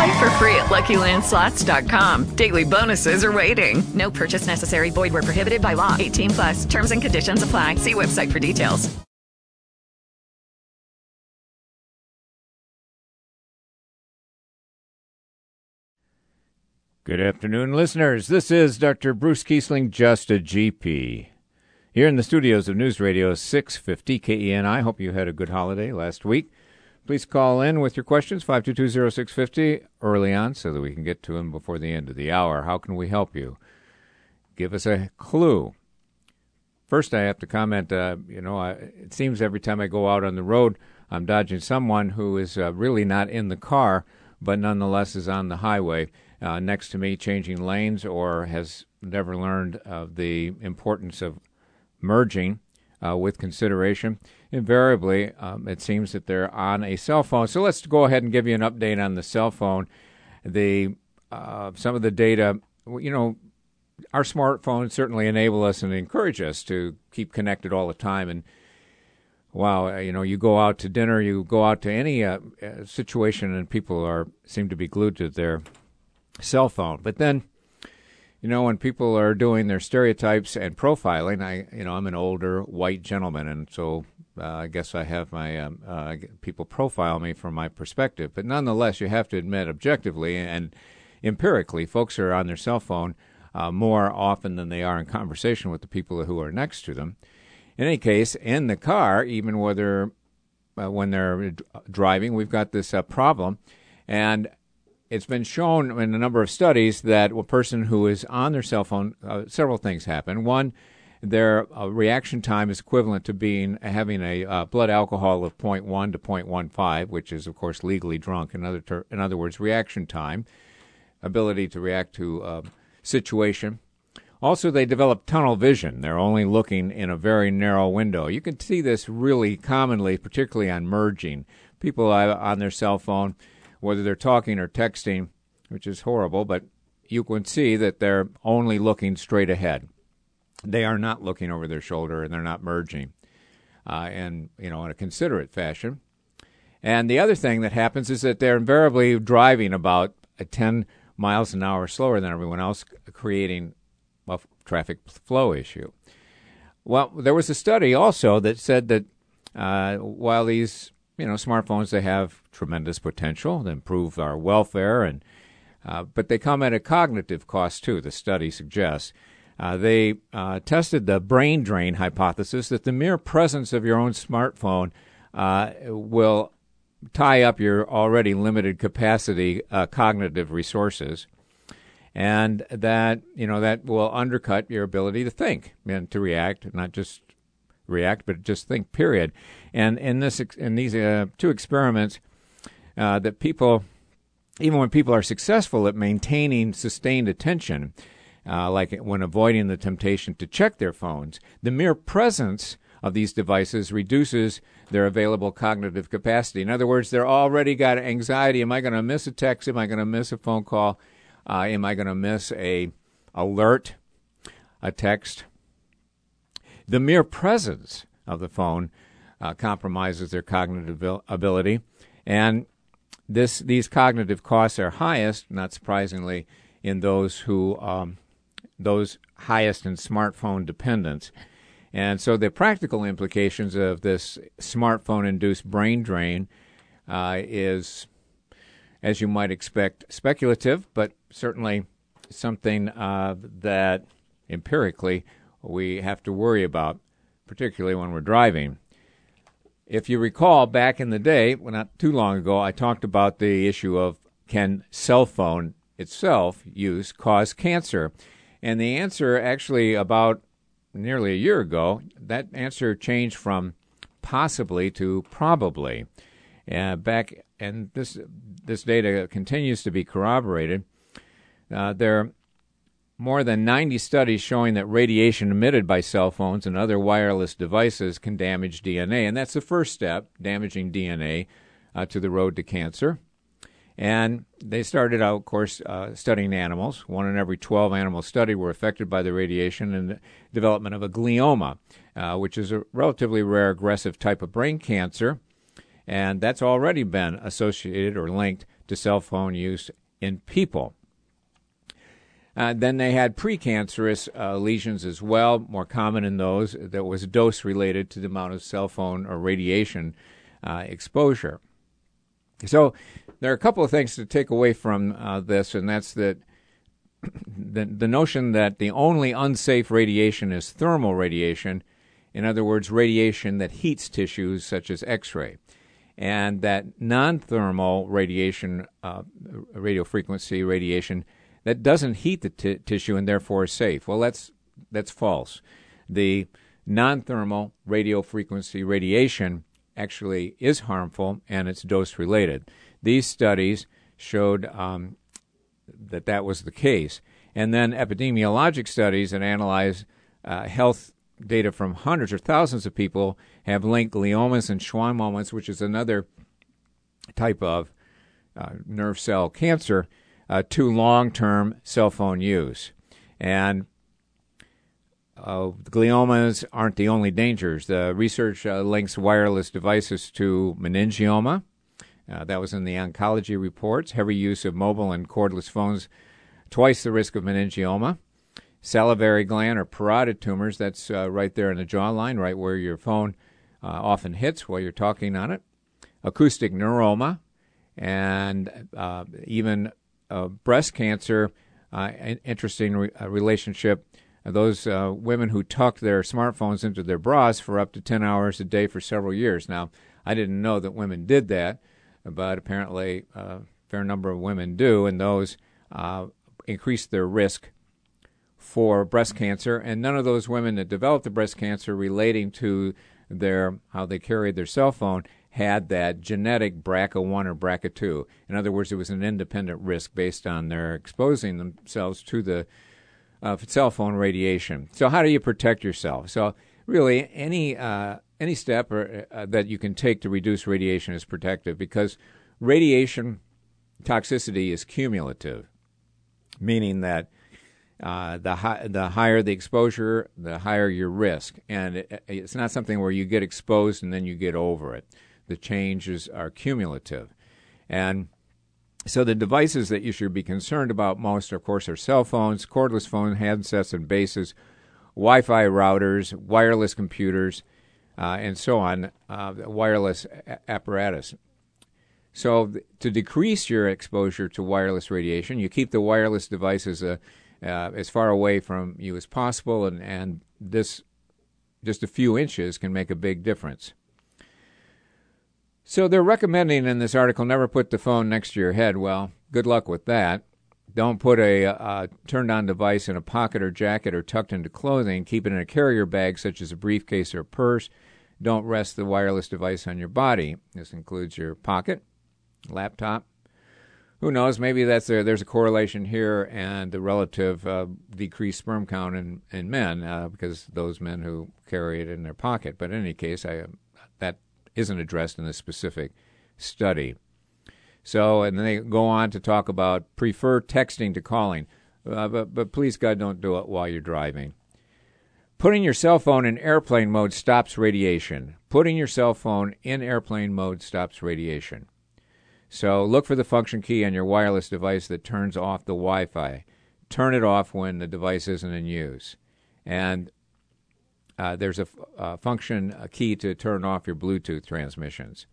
Play for free at LuckyLandSlots.com. Daily bonuses are waiting. No purchase necessary. Void where prohibited by law. 18 plus. Terms and conditions apply. See website for details. Good afternoon, listeners. This is Dr. Bruce Kiesling, just a GP. Here in the studios of News Radio 650 KEN. I hope you had a good holiday last week. Please call in with your questions, 5220650, early on so that we can get to them before the end of the hour. How can we help you? Give us a clue. First, I have to comment, uh, you know, I, it seems every time I go out on the road, I'm dodging someone who is uh, really not in the car, but nonetheless is on the highway uh, next to me changing lanes or has never learned of the importance of merging uh, with consideration. Invariably, um, it seems that they're on a cell phone. So let's go ahead and give you an update on the cell phone. The uh, some of the data, you know, our smartphones certainly enable us and encourage us to keep connected all the time. And wow, you know, you go out to dinner, you go out to any uh, uh situation, and people are seem to be glued to their cell phone. But then, you know, when people are doing their stereotypes and profiling, I, you know, I'm an older white gentleman, and so uh, I guess I have my um, uh, people profile me from my perspective. But nonetheless, you have to admit objectively and empirically, folks are on their cell phone uh, more often than they are in conversation with the people who are next to them. In any case, in the car, even whether uh, when they're driving, we've got this uh, problem, and it's been shown in a number of studies that a person who is on their cell phone, uh, several things happen. One, their uh, reaction time is equivalent to being having a uh, blood alcohol of 0.1 to 0.15, which is of course legally drunk. In other ter- in other words, reaction time, ability to react to a um, situation. Also, they develop tunnel vision. They're only looking in a very narrow window. You can see this really commonly, particularly on merging. People uh, on their cell phone whether they're talking or texting, which is horrible, but you can see that they're only looking straight ahead. They are not looking over their shoulder and they're not merging, uh, and you know in a considerate fashion. And the other thing that happens is that they're invariably driving about 10 miles an hour slower than everyone else, creating a traffic flow issue. Well, there was a study also that said that uh, while these you know, smartphones they have tremendous potential to improve our welfare, and uh, but they come at a cognitive cost too. The study suggests. Uh, they uh, tested the brain drain hypothesis that the mere presence of your own smartphone uh, will tie up your already limited capacity uh, cognitive resources and that you know that will undercut your ability to think and to react not just react, but just think. Period. And in this in these uh, two experiments, uh, that people, even when people are successful at maintaining sustained attention, uh, like when avoiding the temptation to check their phones, the mere presence of these devices reduces their available cognitive capacity. In other words, they're already got anxiety. Am I going to miss a text? Am I going to miss a phone call? Uh, am I going to miss a alert, a text? The mere presence of the phone uh, compromises their cognitive ability, and this these cognitive costs are highest, not surprisingly, in those who um, those highest in smartphone dependence. And so the practical implications of this smartphone-induced brain drain uh, is, as you might expect, speculative, but certainly something uh, that empirically we have to worry about, particularly when we're driving. If you recall, back in the day, well, not too long ago, I talked about the issue of can cell phone itself use cause cancer? And the answer, actually, about nearly a year ago, that answer changed from possibly to probably. Uh, back, and this this data continues to be corroborated. Uh, there more than 90 studies showing that radiation emitted by cell phones and other wireless devices can damage DNA. And that's the first step, damaging DNA uh, to the road to cancer. And they started out, of course, uh, studying animals. One in every 12 animals studied were affected by the radiation and the development of a glioma, uh, which is a relatively rare aggressive type of brain cancer. And that's already been associated or linked to cell phone use in people. Uh, then they had precancerous uh, lesions as well, more common in those that was dose related to the amount of cell phone or radiation uh, exposure. So there are a couple of things to take away from uh, this, and that's that the, the notion that the only unsafe radiation is thermal radiation, in other words, radiation that heats tissues such as X ray and that non-thermal radiation, uh, radio frequency radiation, that doesn't heat the t- tissue and therefore is safe. Well, that's that's false. The non-thermal radio frequency radiation actually is harmful and it's dose related. These studies showed um, that that was the case, and then epidemiologic studies that analyze uh, health data from hundreds or thousands of people have linked gliomas and schwannomas, which is another type of uh, nerve cell cancer, uh, to long term cell phone use. And uh, gliomas aren't the only dangers. The research uh, links wireless devices to meningioma. Uh, that was in the oncology reports. Heavy use of mobile and cordless phones, twice the risk of meningioma salivary gland or parotid tumors. That's uh, right there in the jawline, right where your phone uh, often hits while you're talking on it. Acoustic neuroma, and uh, even Uh, breast cancer. Uh, interesting re- uh, relationship. Uh, those uh, women who tucked their smartphones into their bras for up to 10 hours a day for several years. Now, I didn't know that women did that, but apparently a fair number of women do, and those increase their risk for breast cancer, and none of those women that developed the breast cancer relating to their how they carried their cell phone had that genetic BRCA1 or BRCA2. In other words, it was an independent risk based on their exposing themselves to the uh, cell phone radiation. So, how do you protect yourself? So, really, any uh, any step or, uh, that you can take to reduce radiation is protective because radiation toxicity is cumulative, meaning that uh, the hi- the higher the exposure, the higher your risk, and it, it's not something where you get exposed and then you get over it. The changes are cumulative, and so the devices that you should be concerned about most, of course, are cell phones, cordless phone handsets and bases, Wi-Fi routers, wireless computers, uh, and so on, uh, wireless a- apparatus. So, th- to decrease your exposure to wireless radiation, you keep the wireless devices uh, uh, as far away from you as possible, and, and this just a few inches can make a big difference. So they're recommending in this article never put the phone next to your head. Well, good luck with that. Don't put a, a turned on device in a pocket or jacket or tucked into clothing. Keep it in a carrier bag, such as a briefcase or purse. Don't rest the wireless device on your body. This includes your pocket, laptop, who knows? Maybe that's a, there's a correlation here and the relative uh, decreased sperm count in, in men uh, because those men who carry it in their pocket. But in any case, I, that isn't addressed in this specific study. So, and then they go on to talk about prefer texting to calling, uh, but, but please God, don't do it while you're driving. Putting your cell phone in airplane mode stops radiation. Putting your cell phone in airplane mode stops radiation. So look for the function key on your wireless device that turns off the Wi Fi. Turn it off when the device isn't in use. And uh, there's a, a function a key to turn off your Bluetooth transmissions.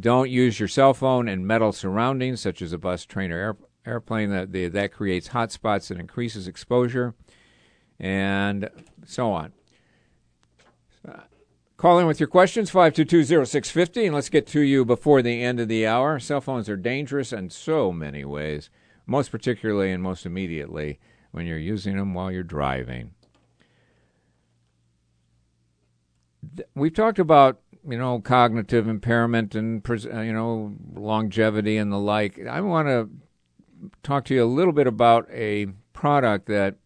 Don't use your cell phone in metal surroundings, such as a bus, train, or air, airplane. That, that creates hot spots and increases exposure, and so on. Call in with your questions, 522-0650, and let's get to you before the end of the hour. Cell phones are dangerous in so many ways, most particularly and most immediately when you're using them while you're driving. We've talked about, you know, cognitive impairment and, uh, you know, longevity and the like. I want to talk to you a little bit about a product that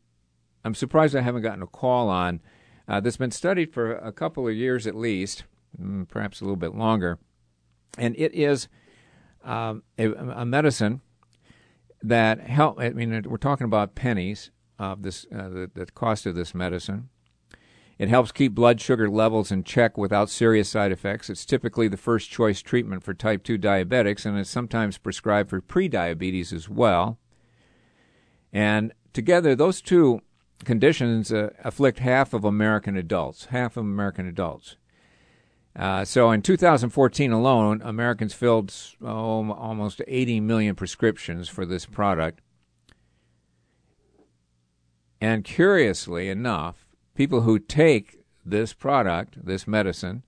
I'm surprised I haven't gotten a call on. Uh, that's been studied for a couple of years at least, mm, perhaps a little bit longer, and it is um, a, a, medicine that help. I mean, we're talking about pennies of this, uh, the, the cost of this medicine. It helps keep blood sugar levels in check without serious side effects. It's typically the first choice treatment for type 2 diabetics and is sometimes prescribed for prediabetes as well. And together, those two conditions uh, afflict half of American adults. Half of American adults. Uh, so in 2014 alone, Americans filled oh, almost 80 million prescriptions for this product. And curiously enough, people who take this product, this medicine,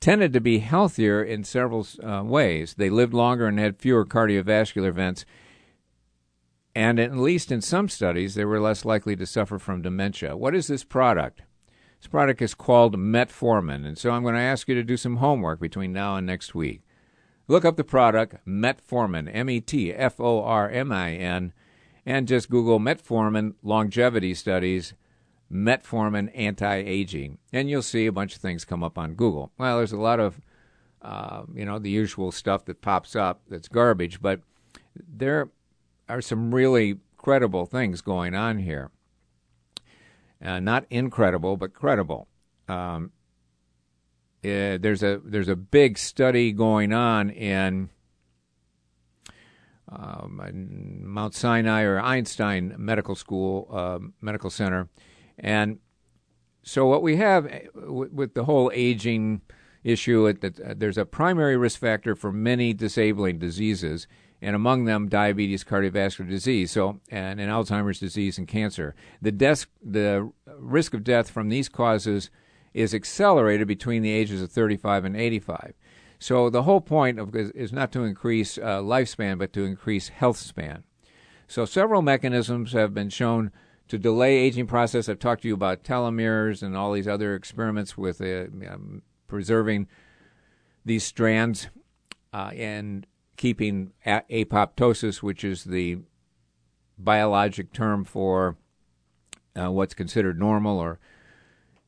tended to be healthier in several uh, ways. They lived longer and had fewer cardiovascular events. And at least in some studies, they were less likely to suffer from dementia. What is this product? This product is called Metformin, and so I'm going to ask you to do some homework between now and next week. Look up the product Metformin, M E T F O R M I N, and just Google Metformin longevity studies, Metformin anti aging, and you'll see a bunch of things come up on Google. Well, there's a lot of, uh, you know, the usual stuff that pops up that's garbage, but there are some really credible things going on here uh, not incredible, but credible. Um, uh, there's a there's a big study going on in um, Mount Sinai or Einstein Medical School uh, Medical Center, and so what we have uh, with, the whole aging issue, uh, there's a primary risk factor for many disabling diseases and among them diabetes, cardiovascular disease, so and, and Alzheimer's disease and cancer. The death, the risk of death from these causes is accelerated between the ages of 35 and 85. So the whole point of is not to increase uh, lifespan, but to increase health span. So several mechanisms have been shown to delay aging process. I've talked to you about telomeres and all these other experiments with uh, um, preserving these strands. Uh, and keeping apoptosis, which is the biologic term for uh, what's considered normal or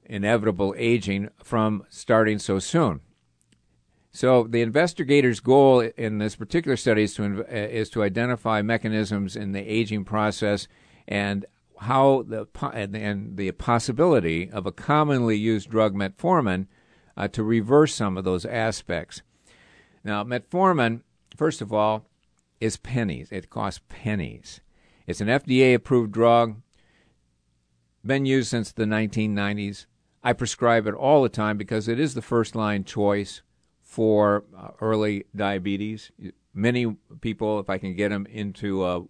inevitable aging, from starting so soon. So the investigators' goal in this particular study is to uh, is to identify mechanisms in the aging process and how the and the possibility of a commonly used drug metformin uh, to reverse some of those aspects. Now, metformin first of all, is pennies. It costs pennies. It's an FDA approved drug, been used since the 1990s. I prescribe it all the time because it is the first line choice for uh, early diabetes. Many people, if I can get them into uh,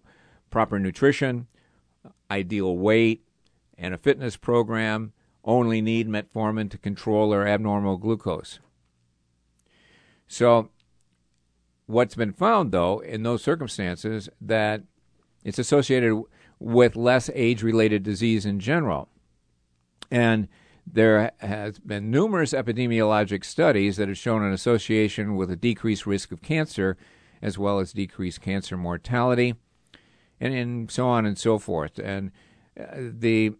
proper nutrition, ideal weight, and a fitness program, only need metformin to control their abnormal glucose. So What's been found, though, in those circumstances, that it's associated with less age-related disease in general, and there has been numerous epidemiologic studies that have shown an association with a decreased risk of cancer, as well as decreased cancer mortality, and, and so on and so forth. And uh, the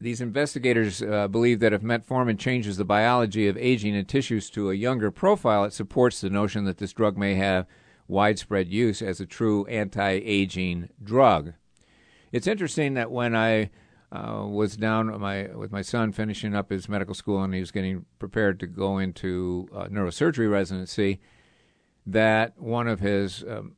these investigators uh, believe that if metformin changes the biology of aging in tissues to a younger profile, it supports the notion that this drug may have widespread use as a true anti aging drug. It's interesting that when I uh, was down my, with my son finishing up his medical school and he was getting prepared to go into uh, neurosurgery residency, that one of his um,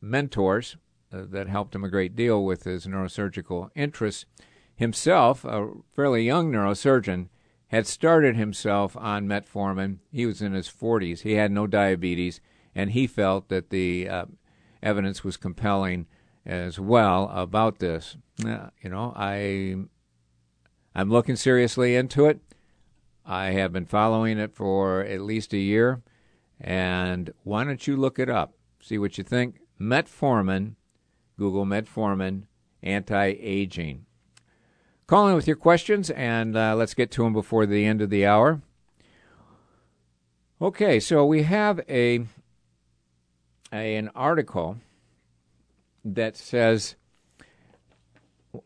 mentors uh, that helped him a great deal with his neurosurgical interests himself, a fairly young neurosurgeon, had started himself on metformin. He was in his 40s. He had no diabetes, and he felt that the uh, evidence was compelling as well about this. Uh, you know, I I'm looking seriously into it. I have been following it for at least a year, and why don't you look it up? See what you think. Metformin, Google Metformin anti-aging. Call in with your questions, and uh, let's get to them before the end of the hour. Okay, so we have a, a an article that says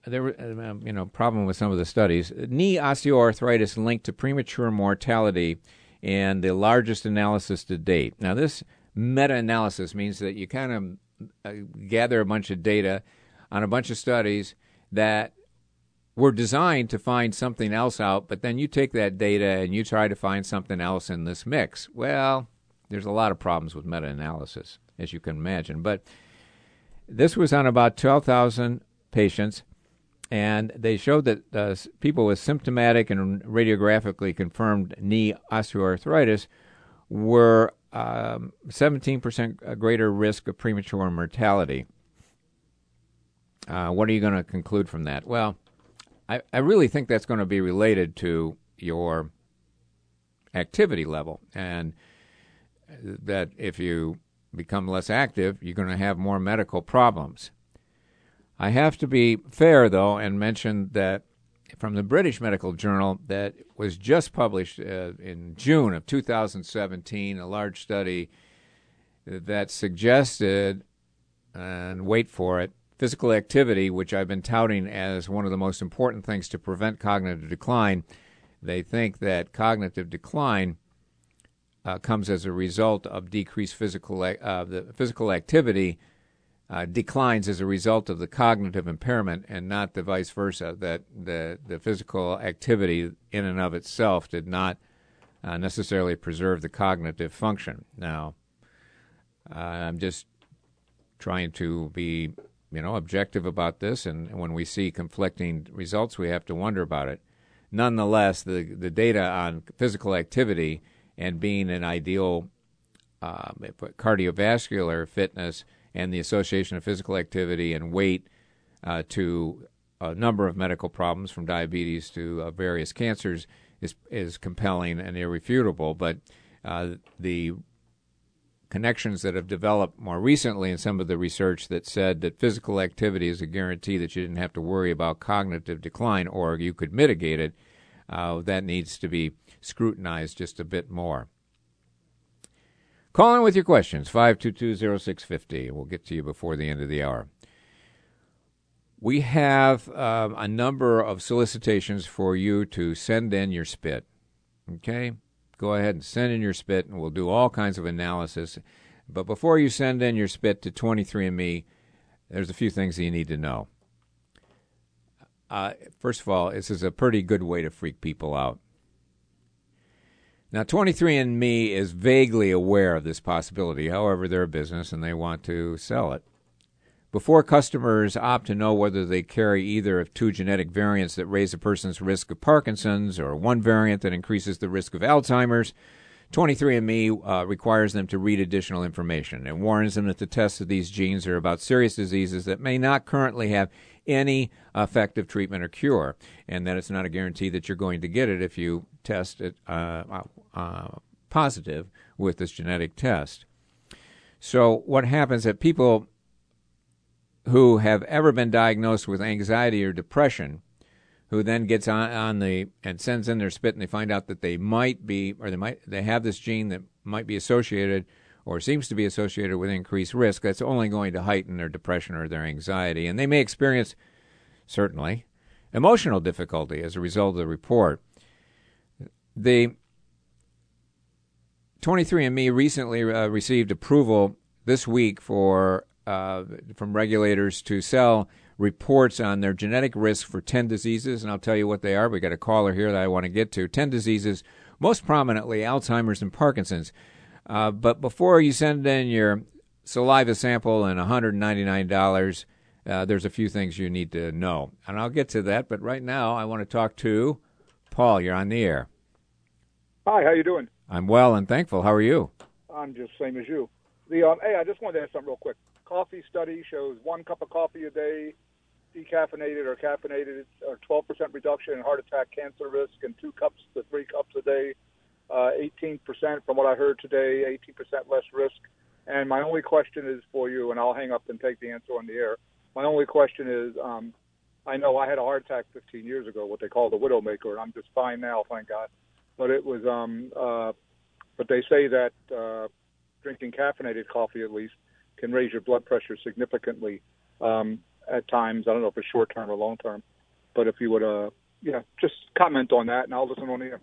there, um, you know, problem with some of the studies. Knee osteoarthritis linked to premature mortality, and the largest analysis to date. Now, this meta-analysis means that you kind of uh, gather a bunch of data on a bunch of studies that were designed to find something else out, but then you take that data and you try to find something else in this mix. Well, there's a lot of problems with meta-analysis, as you can imagine, but this was on about 12,000 patients and they showed that uh, people with symptomatic and radiographically confirmed knee osteoarthritis were um, 17% greater risk of premature mortality. Uh, what are you going to conclude from that? Well, I, I really think that's going to be related to your activity level, and that if you become less active, you're going to have more medical problems. I have to be fair, though, and mention that from the British Medical Journal that was just published uh, in June of 2017, a large study that suggested, and wait for it, physical activity, which I've been touting as one of the most important things to prevent cognitive decline. They think that cognitive decline uh, comes as a result of decreased physical uh, the physical activity uh, declines as a result of the cognitive impairment and not the vice versa, that the, the physical activity in and of itself did not uh, necessarily preserve the cognitive function. Now, uh, I'm just trying to be, you know, objective about this, and when we see conflicting results, we have to wonder about it. Nonetheless, the, the data on physical activity and being an ideal uh, cardiovascular fitness – and the association of physical activity and weight uh, to a number of medical problems, from diabetes to uh, various cancers, is is compelling and irrefutable. But uh, the connections that have developed more recently in some of the research that said that physical activity is a guarantee that you didn't have to worry about cognitive decline or you could mitigate it, uh, that needs to be scrutinized just a bit more. Call in with your questions, 5220650. We'll get to you before the end of the hour. We have um, a number of solicitations for you to send in your spit. Okay? Go ahead and send in your spit, and we'll do all kinds of analysis. But before you send in your spit to 23andMe, there's a few things that you need to know. Uh, first of all, this is a pretty good way to freak people out. Now, 23andMe is vaguely aware of this possibility. However, they're a business and they want to sell it. Before customers opt to know whether they carry either of two genetic variants that raise a person's risk of Parkinson's or one variant that increases the risk of Alzheimer's, 23andMe uh, requires them to read additional information and warns them that the tests of these genes are about serious diseases that may not currently have any effective treatment or cure, and that it's not a guarantee that you're going to get it if you test it uh, uh, positive with this genetic test. So, what happens that people who have ever been diagnosed with anxiety or depression, who then gets on, on the and sends in their spit, and they find out that they might be, or they might they have this gene that might be associated or seems to be associated with increased risk, that's only going to heighten their depression or their anxiety. And they may experience, certainly, emotional difficulty as a result of the report. The 23andMe recently uh, received approval this week for uh, from regulators to sell reports on their genetic risk for 10 diseases, and I'll tell you what they are. We got a caller here that I want to get to. 10 diseases, most prominently Alzheimer's and Parkinson's. Uh, but before you send in your saliva sample and $199, uh, there's a few things you need to know. And I'll get to that, but right now I want to talk to Paul. You're on the air. Hi, how you doing? I'm well and thankful. How are you? I'm just same as you. The um, hey, I just wanted to ask something real quick. Coffee study shows one cup of coffee a day, decaffeinated or caffeinated, or 12% reduction in heart attack, cancer risk, and two cups to three cups a day uh, 18% from what I heard today, 18% less risk. And my only question is for you, and I'll hang up and take the answer on the air. My only question is, um, I know I had a heart attack 15 years ago, what they call the widowmaker, and I'm just fine now, thank God. But it was, um, uh, but they say that uh, drinking caffeinated coffee, at least, can raise your blood pressure significantly. um, at times. I don't know if it's short term or long term, but if you would, uh, yeah, just comment on that, and I'll listen on air.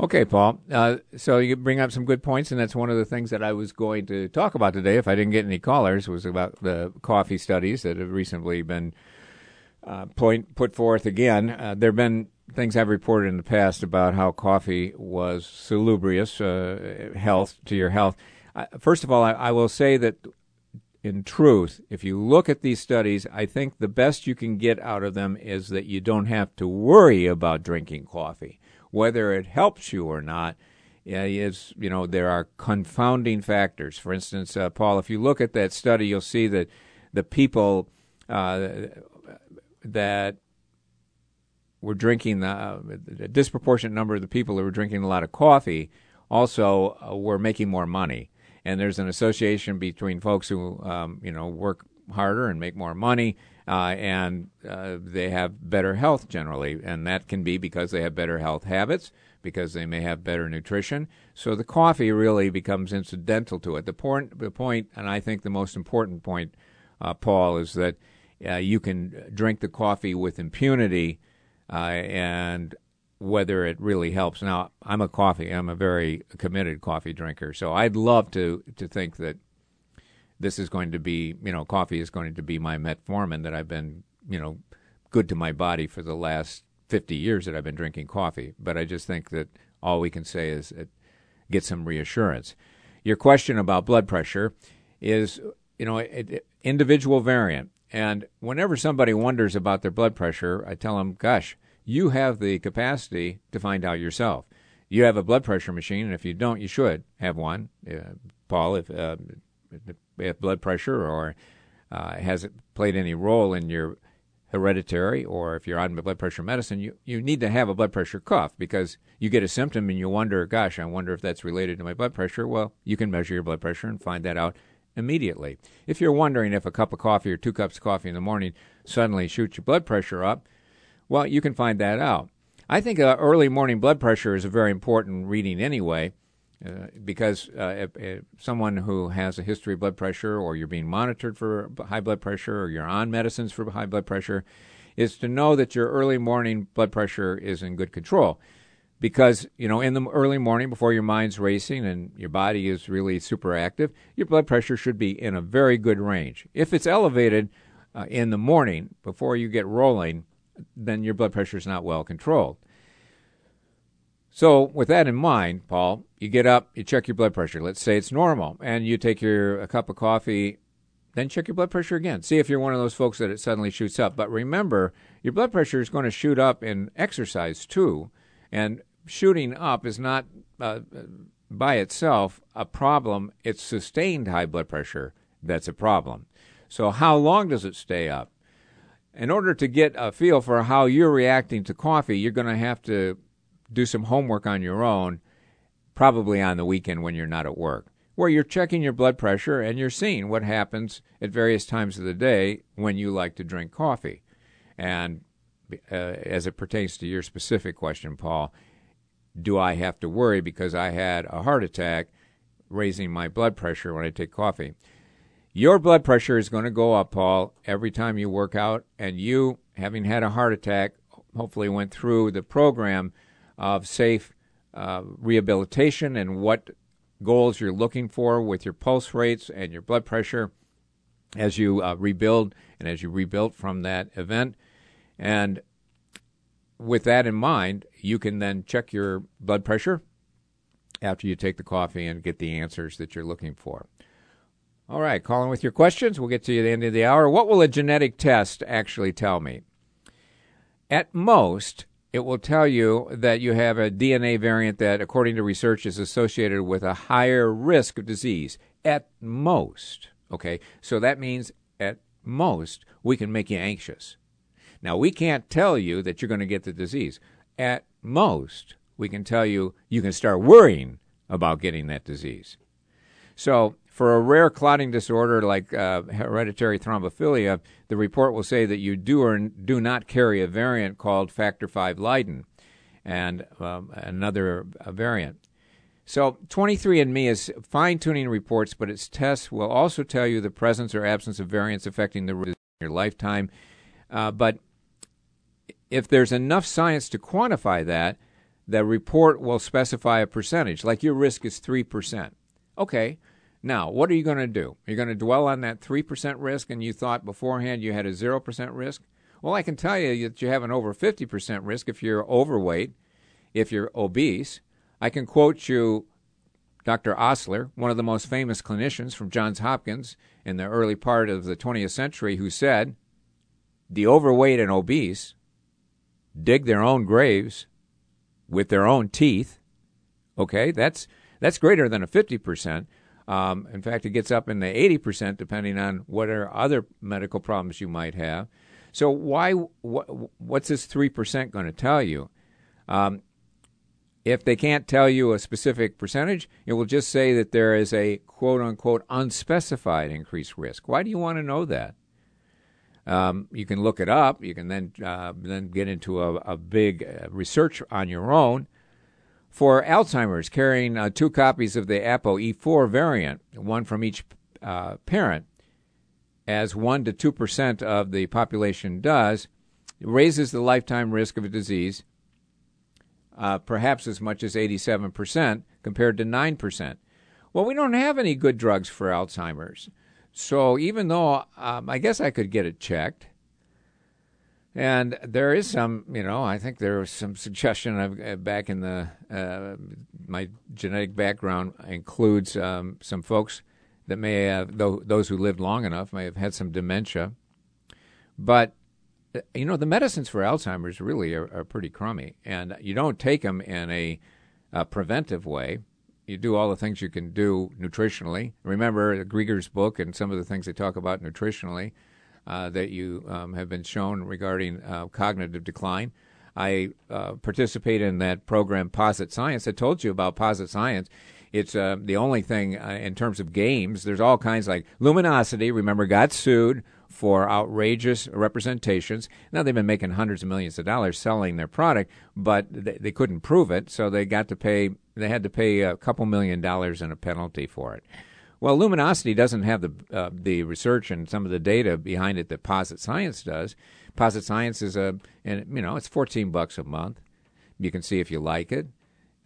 Okay, Paul. Uh, so you bring up some good points, and that's one of the things that I was going to talk about today. If I didn't get any callers, was about the coffee studies that have recently been uh, point put forth again. Uh, there have been things I've reported in the past about how coffee was salubrious uh, health to your health. first of all, I, I will say that in truth, if you look at these studies, I think the best you can get out of them is that you don't have to worry about drinking coffee whether it helps you or not is you know there are confounding factors. For instance, uh, Paul, if you look at that study, you'll see that the people uh, that were drinking the, uh, the, disproportionate number of the people who were drinking a lot of coffee also uh, were making more money. And there's an association between folks who um, you know work harder and make more money uh, and uh, they have better health generally, and that can be because they have better health habits, because they may have better nutrition. So the coffee really becomes incidental to it. The point, the point, and I think the most important point, uh, Paul, is that you can drink the coffee with impunity, uh, and whether it really helps. Now, I'm a coffee, I'm a very committed coffee drinker, so I'd love to to think that this is going to be, you know, coffee is going to be my metformin that I've been, you know, good to my body for the last 50 years that I've been drinking coffee. But I just think that all we can say is it, get some reassurance. Your question about blood pressure is, you know, it, it, individual variant. And whenever somebody wonders about their blood pressure, I tell them, gosh, you have the capacity to find out yourself. You have a blood pressure machine, and if you don't, you should have one. Uh, Paul, if uh, blood pressure or uh, has it played any role in your hereditary or if you're on blood pressure medicine, you, you need to have a blood pressure cuff because you get a symptom and you wonder, gosh, I wonder if that's related to my blood pressure. Well, you can measure your blood pressure and find that out immediately. If you're wondering if a cup of coffee or two cups of coffee in the morning suddenly shoots your blood pressure up, well, you can find that out. I think uh, early morning blood pressure is a very important reading anyway. Uh, because uh, if, if someone who has a history of blood pressure, or you're being monitored for high blood pressure, or you're on medicines for high blood pressure, is to know that your early morning blood pressure is in good control. Because, you know, in the early morning before your mind's racing and your body is really super active, your blood pressure should be in a very good range. If it's elevated uh, in the morning before you get rolling, then your blood pressure is not well controlled. So, with that in mind, Paul, you get up, you check your blood pressure. Let's say it's normal, and you take your a cup of coffee, then check your blood pressure again. See if you're one of those folks that it suddenly shoots up. But remember, your blood pressure is going to shoot up in exercise too, and shooting up is not uh, by itself a problem. It's sustained high blood pressure that's a problem. So, how long does it stay up? In order to get a feel for how you're reacting to coffee, you're going to have to do some homework on your own, probably on the weekend when you're not at work, where you're checking your blood pressure and you're seeing what happens at various times of the day when you like to drink coffee. And uh, as it pertains to your specific question, Paul, do I have to worry because I had a heart attack raising my blood pressure when I take coffee? Your blood pressure is going to go up, Paul, every time you work out, and you, having had a heart attack, hopefully went through the program of safe uh, rehabilitation and what goals you're looking for with your pulse rates and your blood pressure as you uh, rebuild and as you rebuild from that event. And with that in mind, you can then check your blood pressure after you take the coffee and get the answers that you're looking for. All right, calling with your questions. We'll get to you at the end of the hour. What will a genetic test actually tell me? At most, it will tell you that you have a DNA variant that, according to research, is associated with a higher risk of disease at most. Okay, so that means at most we can make you anxious. Now, we can't tell you that you're going to get the disease. At most, we can tell you you can start worrying about getting that disease. So, for a rare clotting disorder like uh, hereditary thrombophilia, the report will say that you do or do not carry a variant called factor V Leiden and um, another variant. So 23andMe is fine tuning reports, but its tests will also tell you the presence or absence of variants affecting the risk in your lifetime. Uh, but if there's enough science to quantify that, the report will specify a percentage, like your risk is 3%. Okay, now what are you going to do? You're going to dwell on that 3% risk and you thought beforehand you had a 0% risk? Well, I can tell you that you have an over 50% risk if you're overweight, if you're obese. I can quote you Dr. Osler, one of the most famous clinicians from Johns Hopkins in the early part of the 20th century, who said, The overweight and obese dig their own graves with their own teeth. Okay, that's that's greater than a 50%. Um, in fact, it gets up in the 80% depending on what are other medical problems you might have. So why what, what's this 3% going to tell you? Um, if they can't tell you a specific percentage, it will just say that there is a quote unquote unspecified increased risk. Why do you want to know that? Um, you can look it up. You can then uh, then get into a, a big uh, research on your own. For Alzheimer's, carrying uh, two copies of the ApoE4 variant, one from each uh, parent, as one to two percent of the population does, raises the lifetime risk of a disease uh, perhaps as much as 87% compared to 9%. Well, we don't have any good drugs for Alzheimer's. So even though um, I guess I could get it checked, and there is some, you know, I think there was some suggestion of uh, back in the uh, my genetic background includes um, some folks that may have those who lived long enough may have had some dementia, but you know, the medicines for Alzheimer's really are, are pretty crummy, and you don't take them in a, a, preventive way. You do all the things you can do nutritionally. Remember Greger's book and some of the things they talk about nutritionally uh, that you um, have been shown regarding uh, cognitive decline. I uh, participate in that program, Posit Science. I told you about Posit Science. It's uh, the only thing uh, in terms of games. There's all kinds like Luminosity. Remember, got sued for outrageous representations. Now they've been making hundreds of millions of dollars selling their product, but they, they couldn't prove it, so they got to pay. They had to pay a couple million dollars in a penalty for it. Well, Luminosity doesn't have the uh, the research and some of the data behind it that Posit Science does. Posit Science is a, and you know, it's fourteen bucks a month. You can see if you like it.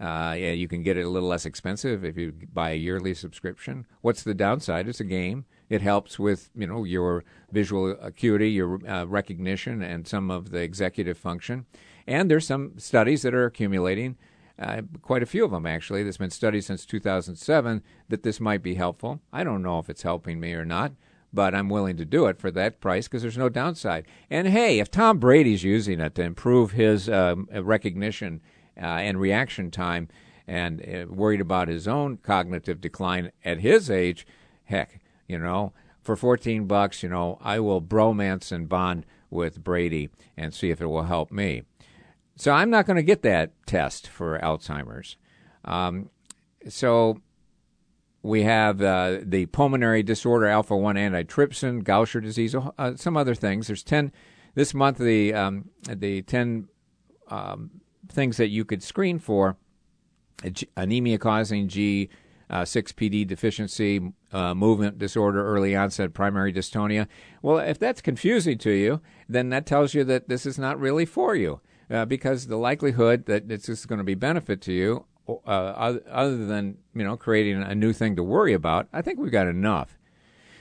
Uh, yeah, you can get it a little less expensive if you buy a yearly subscription. What's the downside? It's a game. It helps with you know your visual acuity, your uh, recognition, and some of the executive function. And there's some studies that are accumulating, uh, quite a few of them actually. There's been studies since 2007 that this might be helpful. I don't know if it's helping me or not, but I'm willing to do it for that price because there's no downside. And hey, if Tom Brady's using it to improve his um, recognition uh, and reaction time, and uh, worried about his own cognitive decline at his age, heck, you know, for 14 bucks, you know, I will bromance and bond with Brady and see if it will help me. So I'm not going to get that test for Alzheimer's. Um, so we have uh, the pulmonary disorder, alpha 1 antitrypsin, Gaucher disease, uh, some other things. There's 10 this month, the, um, the 10 um, things that you could screen for anemia causing G uh, 6PD deficiency, uh, movement disorder, early onset primary dystonia. Well, if that's confusing to you, then that tells you that this is not really for you uh, because the likelihood that it's just going to be benefit to you, uh, other than you know creating a new thing to worry about, I think we've got enough.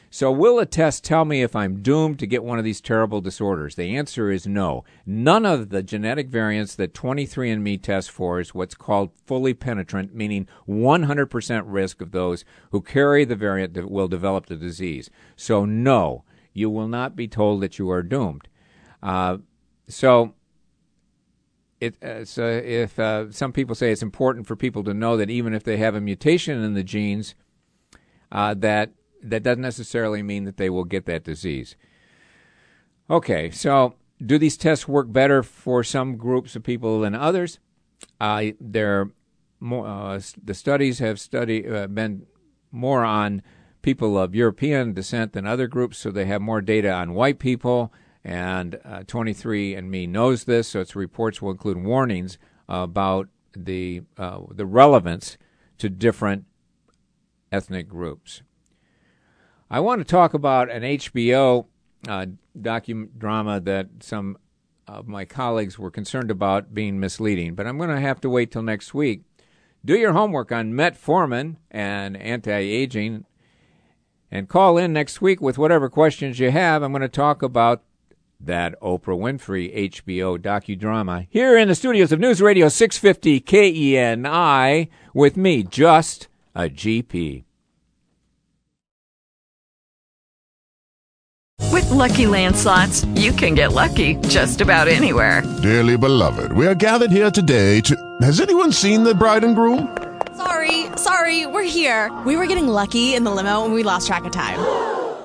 So, will a test tell me if I'm doomed to get one of these terrible disorders? The answer is no. None of the genetic variants that 23andMe tests for is what's called fully penetrant, meaning 100% risk of those who carry the variant that will develop the disease. So, no, you will not be told that you are doomed. Uh, so, it, uh, so if uh, some people say it's important for people to know that even if they have a mutation in the genes, uh, that that doesn't necessarily mean that they will get that disease. Okay, so do these tests work better for some groups of people than others? Uh, there, more, the studies have study uh, been more on people of European descent than other groups, so they have more data on white people. And uh, 23andMe knows this, so its reports will include warnings about the uh, the relevance to different ethnic groups. I want to talk about an HBO uh, docu drama that some of my colleagues were concerned about being misleading, but I'm going to have to wait till next week. Do your homework on metformin and anti aging and call in next week with whatever questions you have. I'm going to talk about that Oprah Winfrey HBO docudrama here in the studios of News Radio 650 KENI with me, just a GP. With Lucky Land slots, you can get lucky just about anywhere. Dearly beloved, we are gathered here today to. Has anyone seen the bride and groom? Sorry, sorry, we're here. We were getting lucky in the limo and we lost track of time.